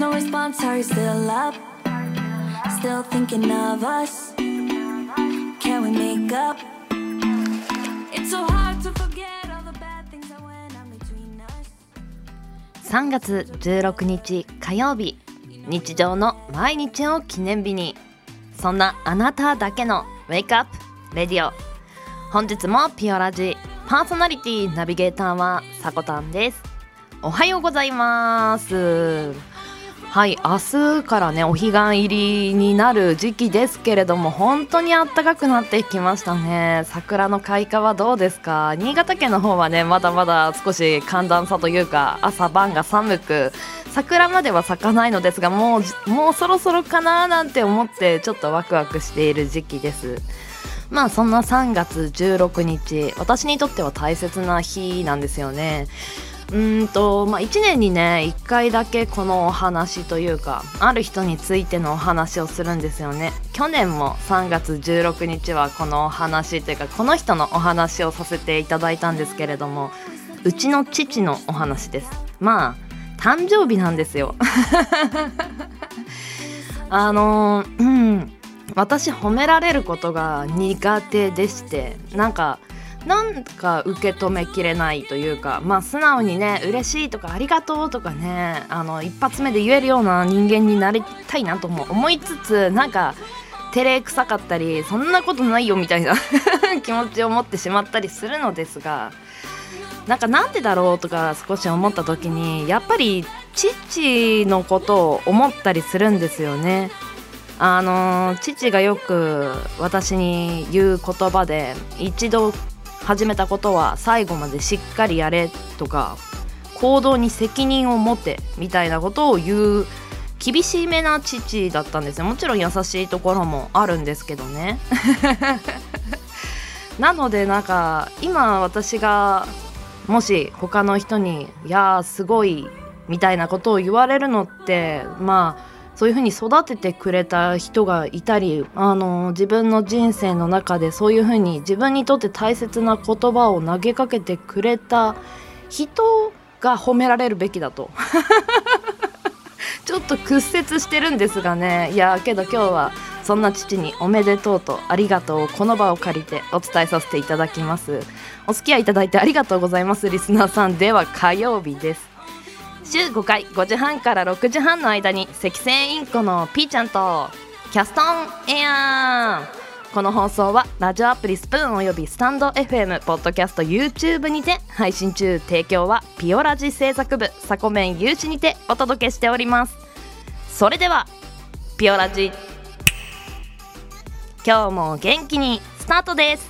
no response, are you still up? Still thinking of us? Can we make up? It's so hard to forget all the bad things that went on between us. 3月16日火曜日日常の毎日を記念日にそんなあなただけのウェイクアップレディオ本日もピオラジパーソナリティナビゲーターはさこたんですおはようございますはい明日からねお彼岸入りになる時期ですけれども本当に暖かくなってきましたね。桜の開花はどうですか？新潟県の方はねまだまだ少し寒暖差というか朝晩が寒く桜までは咲かないのですがもうもうそろそろかななんて思ってちょっとワクワクしている時期です。まあそんな3月16日私にとっては大切な日なんですよね。うんとまあ1年にね1回だけこのお話というかある人についてのお話をするんですよね。去年も3月16日はこのお話というかこの人のお話をさせていただいたんですけれどもうちの父のお話です。まあ誕生日なんですよ。あのうん私褒められることが苦手でしてなんかなんか受け止めきれないというかまあ素直にね嬉しいとかありがとうとかねあの一発目で言えるような人間になりたいなとも思いつつなんか照れくさかったりそんなことないよみたいな 気持ちを持ってしまったりするのですがなんかなんでだろうとか少し思った時にやっぱり父のことを思ったりするんですよね。あの父がよく私に言う言葉で一度始めたことは最後までしっかりやれとか行動に責任を持てみたいなことを言う厳しめな父だったんですよもちろん優しいところもあるんですけどね。なのでなんか今私がもし他の人に「いやーすごい」みたいなことを言われるのってまあそういうふうに育ててくれた人がいたりあの自分の人生の中でそういうふうに自分にとって大切な言葉を投げかけてくれた人が褒められるべきだと。ちょっと屈折してるんですがね。いやけど今日はそんな父におめでとうとありがとうをこの場を借りてお伝えさせていただきます。お付き合いいただいてありがとうございますリスナーさん。では火曜日です。週5回5時半から6時半の間に赤線インコのピーちゃんとキャストンエアー。この放送はラジオアプリスプーンおよびスタンド FM ポッドキャスト YouTube にて配信中。提供はピオラジ制作部サコメン有志にてお届けしておりますそれではピオラジ今日も元気にスタートです。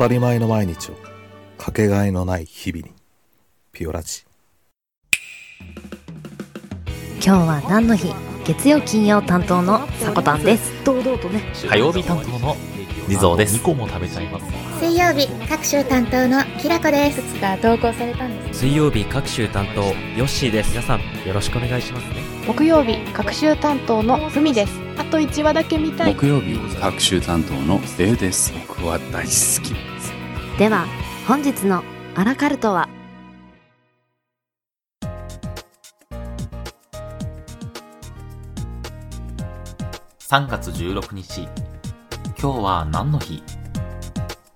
当たり前の毎日をかけがえのない日々にピオラジ。今日は何の日？月曜金曜担当のさこたんです。堂々とね。火曜日担当の地蔵です。2個も食べちゃいます。水曜日各週担当のきらこです。が投稿されたんです水曜日各週担当ヨッシーです。皆さんよろしくお願いしますね木曜日各週担当のふみです。あと1話だけ見たい。木曜日各週担当のデウです。僕は大好きでは本日のアラカルトは？3月16日。今日は何の日？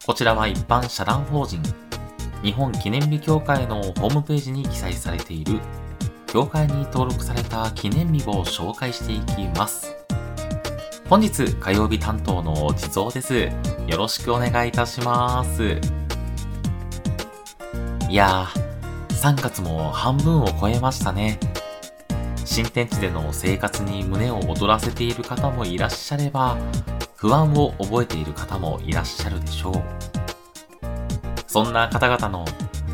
こちらは一般社団法人。日本記念日協会のホームページに記載されている協会に登録された記念日を紹介していきます。本日火曜日担当の地蔵です。よろしくお願いいたします。いやー3月も半分を超えましたね。新天地での生活に胸を躍らせている方もいらっしゃれば、不不安を覚えている方もいらっしゃるでしょう。そんな方々の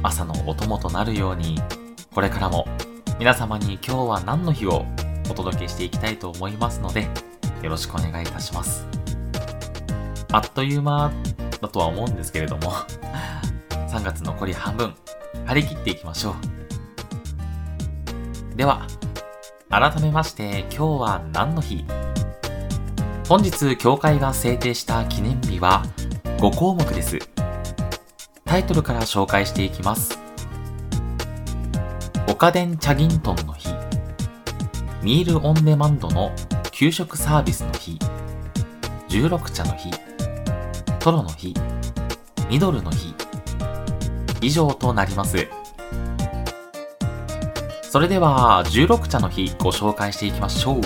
朝のお供となるように、これからも皆様に今日は何の日をお届けしていきたいと思いますので、よろしくお願いいたします。あっという間だとは思うんですけれども、3月残り半分、張り切っていきましょう。では、改めまして今日は何の日？本日教会が制定した記念日は5項目です。タイトルから紹介していきます。オカデン・チャギントンの日、ミール・オン・デマンドの給食サービスの日、16茶の日、トロの日、ミドルの日、以上となります。それでは16茶の日ご紹介していきましょう。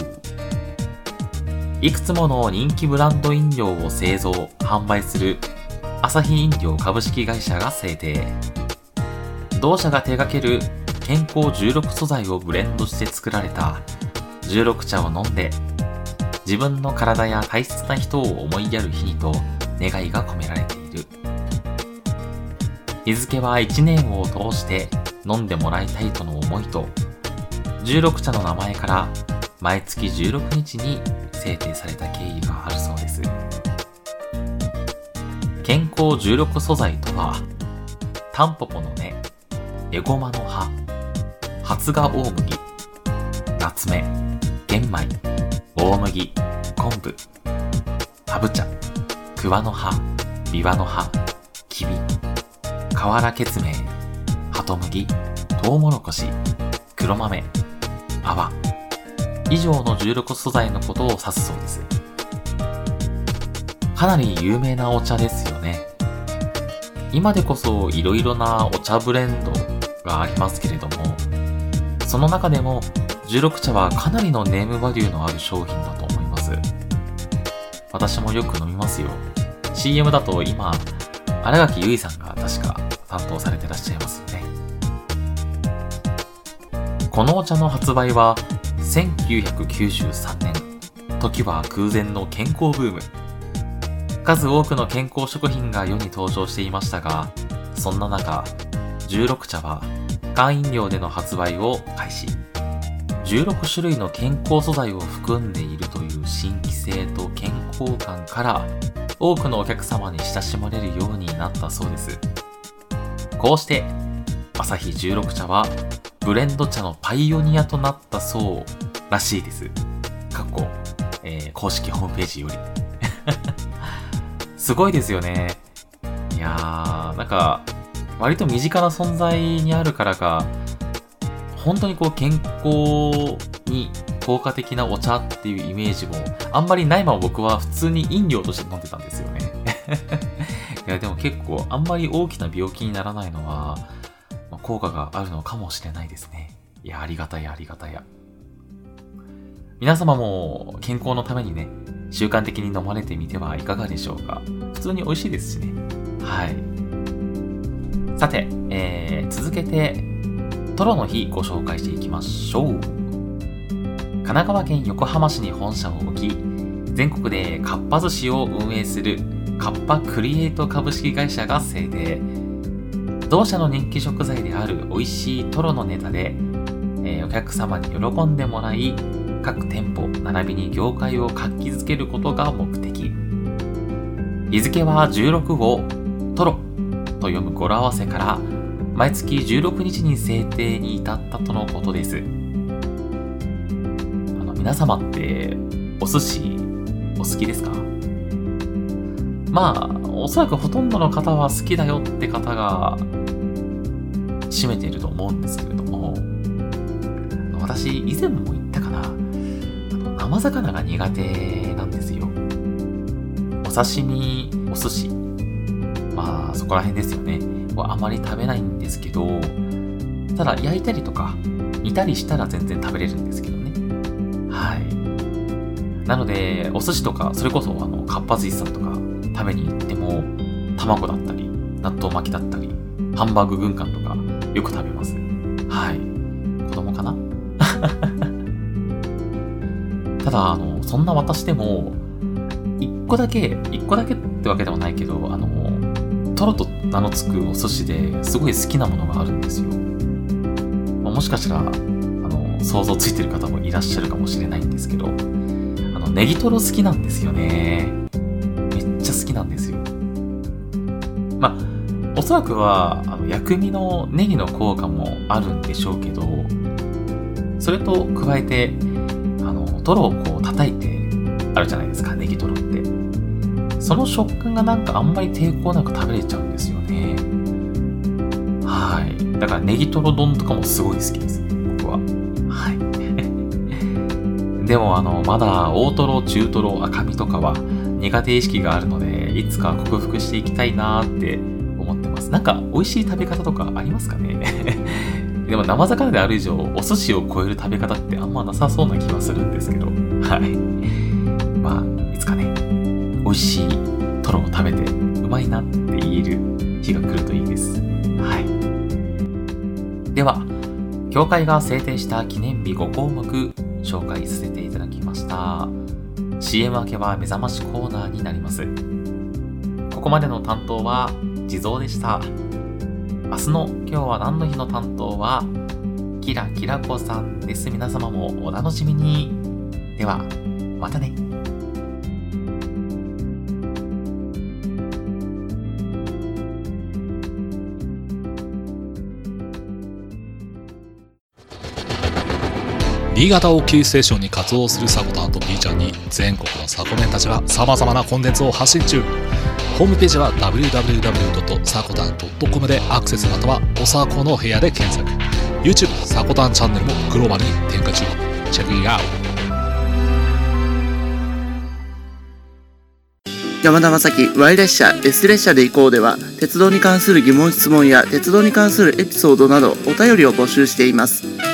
いくつもの人気ブランド飲料を製造、販売するアサヒ飲料株式会社が制定。同社が手掛ける健康16素材をブレンドして作られた16茶を飲んで自分の体や大切な人を思いやる日にと願いが込められている。日付は1年を通して飲んでもらいたいとの思いと、16茶の名前から毎月16日に制定された経緯があるそうです。健康16素材とは、タンポポの根、エゴマの葉、発芽大麦、夏目、玄米、大麦、昆布、ハブ茶、桑の葉、ビワの葉、きび、瓦血明、ハトムギ、トウモロコシ、黒豆、泡、以上の16素材のことを指すそうです。かなり有名なお茶ですよね。今でこそ色々なお茶ブレンドがありますけれども、その中でも16茶はかなりのネームバリューのある商品だと思います。私もよく飲みますよ。CM だと今、新垣結衣さんが確か担当されてらっしゃいますよね。このお茶の発売は1993年、時は空前の健康ブーム。数多くの健康食品が世に登場していましたが、そんな中、16茶は缶飲料での発売を開始。16種類の健康素材を含んでいるという新規性と健康感から多くのお客様に親しまれるようになったそうです。こうして、アサヒ16茶はブレンド茶のパイオニアとなったそうらしいです。過去、えー、公式ホームページより。すごいですよね。いやー、なんか、割と身近な存在にあるからか、本当にこう健康に効果的なお茶っていうイメージもあんまりないまま僕は普通に飲料として飲んでたんですよね。いやでも結構あんまり大きな病気にならないのは効果があるのかもしれないですね。いや、ありがたや、ありがたや。皆様も健康のためにね、習慣的に飲まれてみてはいかがでしょうか。普通に美味しいですしね。はい。さて、えー、続けて、トロの日ご紹介していきましょう。神奈川県横浜市に本社を置き、全国でかっぱ寿司を運営するカッパクリエイト株式会社が制定。同社の人気食材である美味しいトロのネタで、えー、お客様に喜んでもらい、各店舗並びに業界を活気づけることが目的。日付は16号、トロと読む語呂合わせから、毎月16日に制定に至ったとのことです。あの、皆様って、お寿司、お好きですか？まあ、おそらくほとんどの方は好きだよって方が占めていると思うんですけれども、私以前も言ったかな、あの生魚が苦手なんですよ。お刺身、お寿司、まあそこら辺ですよね。はあまり食べないんですけど、ただ焼いたりとか煮たりしたら全然食べれるんですけどね。はい。なので、お寿司とか、それこそあの、かっぱ寿司さんとか食べに行っても、卵だったり、納豆巻きだったり、ハンバーグ軍艦とかよく食べます。はい。子供かな？ただ、あの、そんな私でも、一個だけ、一個だけってわけではないけど、あの、トロと名の付くお寿司ですごい好きなものがあるんですよ。まあもしかしたら、あの、想像ついてる方もいらっしゃるかもしれないんですけど、あの、ネギトロ好きなんですよね。めっちゃ好きなんですよ。まあ、おそらくは、あの薬味のネギの効果もあるんでしょうけど、それと加えて、あの、トロをこう叩いてあるじゃないですか、ネギトロって。その食感がなんかあんまり抵抗なく食べれちゃうんですよね。はい。だからネギトロ丼とかもすごい好きです、僕は。はい。でもあの、まだ大トロ、中トロ、赤身とかは苦手意識があるので、いつか克服していきたいなって思ってます。なんか美味しい食べ方とかありますかね？でも生魚である以上、お寿司を超える食べ方ってあんまなさそうな気はするんですけど、はい。まあ、いつかね、味しいトロを食べてうまいなって言える日が来るといいです。はい。では、協会が制定した記念日5項目紹介させていただきました。CM 明けは目覚ましコーナーになります。ここまでの担当は地蔵でした。明日の今日は何の日の担当はキラキラ子さんです。皆様もお楽しみに。では、またね。新潟をキーステーションに活動するサコタンと B ちゃんに全国のサコメンたちが様々なコンテンツを発信中。ホームページは www.sakotan.com でアクセスまたはおさこの部屋で検索。YouTube サコタンチャンネルもグローバルに展開中。チェックイアウト。山田正樹 Y 列車 S 列車で行こうでは鉄道に関する疑問質問や鉄道に関するエピソードなどお便りを募集しています。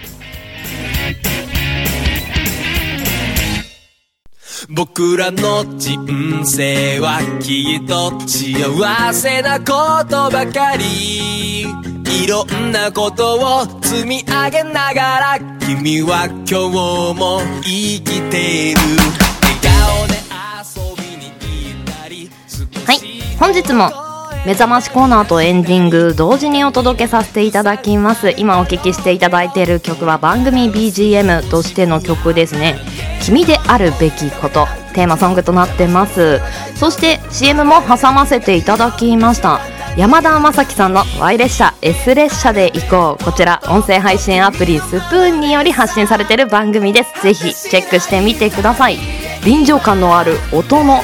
僕らの人生はきっと幸せなことばかりい。ろんなことを積み上げながら君は今日も生きている笑顔で遊びに行ったりはい本日も目覚ましコーナーとエンディング同時にお届けさせていただきます。今お聴きしていただいている曲は番組 BGM としての曲ですね「君であるべきこと」テーマソングとなってます。そして CM も挟ませていただきました。山田正樹さんの Y 列車 S 列車で行こう。こちら音声配信アプリスプーンにより発信されている番組です。ぜひチェックしてみてください。臨場感のある音の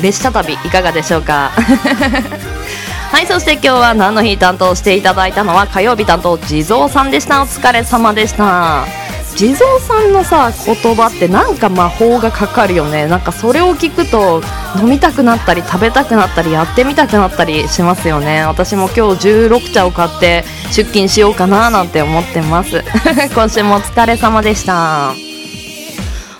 列車旅いかがでしょうか？はいそして今日は何の日担当していただいたのは火曜日担当地蔵さんでした。お疲れ様でした。地蔵さんのさ言葉ってなんか魔法がかかるよね。なんかそれを聞くと飲みたくなったり食べたくなったりやってみたくなったりしますよね。私も今日16茶を買って出勤しようかななんて思ってます。今週もお疲れ様でした。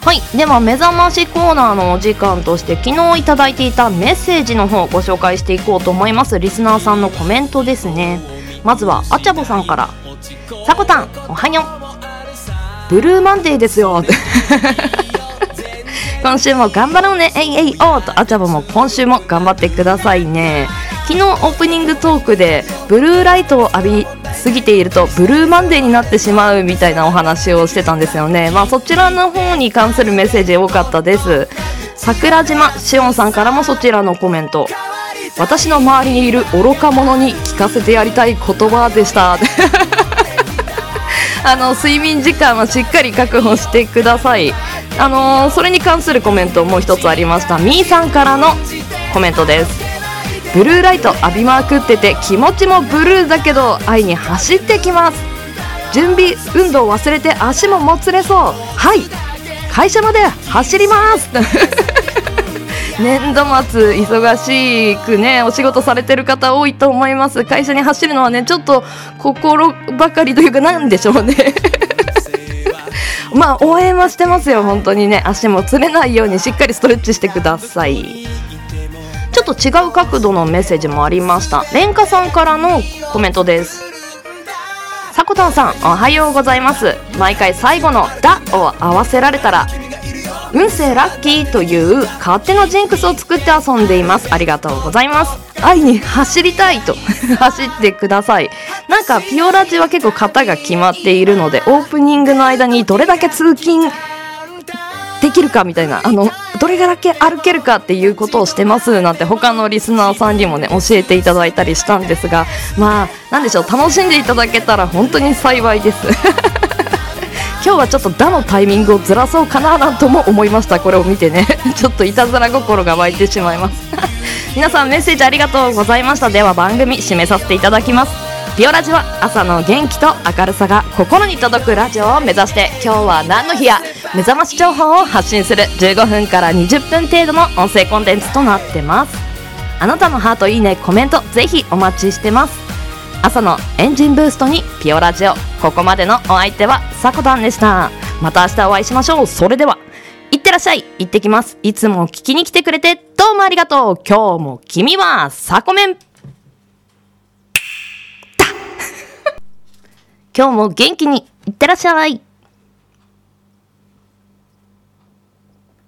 はい。では目覚ましコーナーのお時間として昨日いただいていたメッセージの方をご紹介していこうと思います。リスナーさんのコメントですね。まずはあちゃぼさんから「さこたんおはようブルーマンデーですよ」今週も頑張ろうね。えいえいおー。とあちゃぼも今週も頑張ってくださいね。昨日オープニングトークでブルーライトを浴びすぎているとブルーマンデーになってしまうみたいなお話をしてたんですよね。まあそちらの方に関するメッセージ多かったです。桜島しおんさんからもそちらのコメント。私の周りにいる愚か者に聞かせてやりたい言葉でしたあの睡眠時間はしっかり確保してください。あのーそれに関するコメントもう一つありました。みーさんからのコメントです。ブルーライト浴びまくってて気持ちもブルーだけど愛に走ってきます。準備運動忘れて足ももつれそう。はい。会社まで走ります。年度末忙しくねお仕事されてる方多いと思います。会社に走るのはねちょっと心ばかりというかなんでしょうね。まあ応援はしてますよ本当にね。足もつれないようにしっかりストレッチしてください。ちょっと違う角度のメッセージもありました。レンカさんからのコメントです。さこたんさんおはようございます。毎回最後の「だ」を合わせられたら運勢ラッキーという勝手のジンクスを作って遊んでいます。ありがとうございます。愛に走りたいと。走ってください。なんかピオラジは結構型が決まっているのでオープニングの間にどれだけ通勤できるかみたいな。あのどれだけ歩けるかっていうことをしてますなんて他のリスナーさんにもね教えていただいたりしたんですが。まあなんでしょう。楽しんでいただけたら本当に幸いです。今日はちょっと「だ」のタイミングをずらそうかななんとも思いました。これを見てね。ちょっといたずら心が湧いてしまいます。皆さんメッセージありがとうございました。では番組締めさせていただきます。ピオラジは朝の元気と明るさが心に届くラジオを目指して今日は何の日や。目覚まし情報を発信する。15分から20分程度の音声コンテンツとなってます。あなたのハートいいねコメントぜひお待ちしてます。朝のエンジンブーストにピオラジオ。ここまでのお相手はさこたんでした。また明日お会いしましょう。それではいってらっしゃい。行ってきます。いつも聞きに来てくれてどうもありがとう。今日も君はサコメン。今日も元気にいってらっしゃい。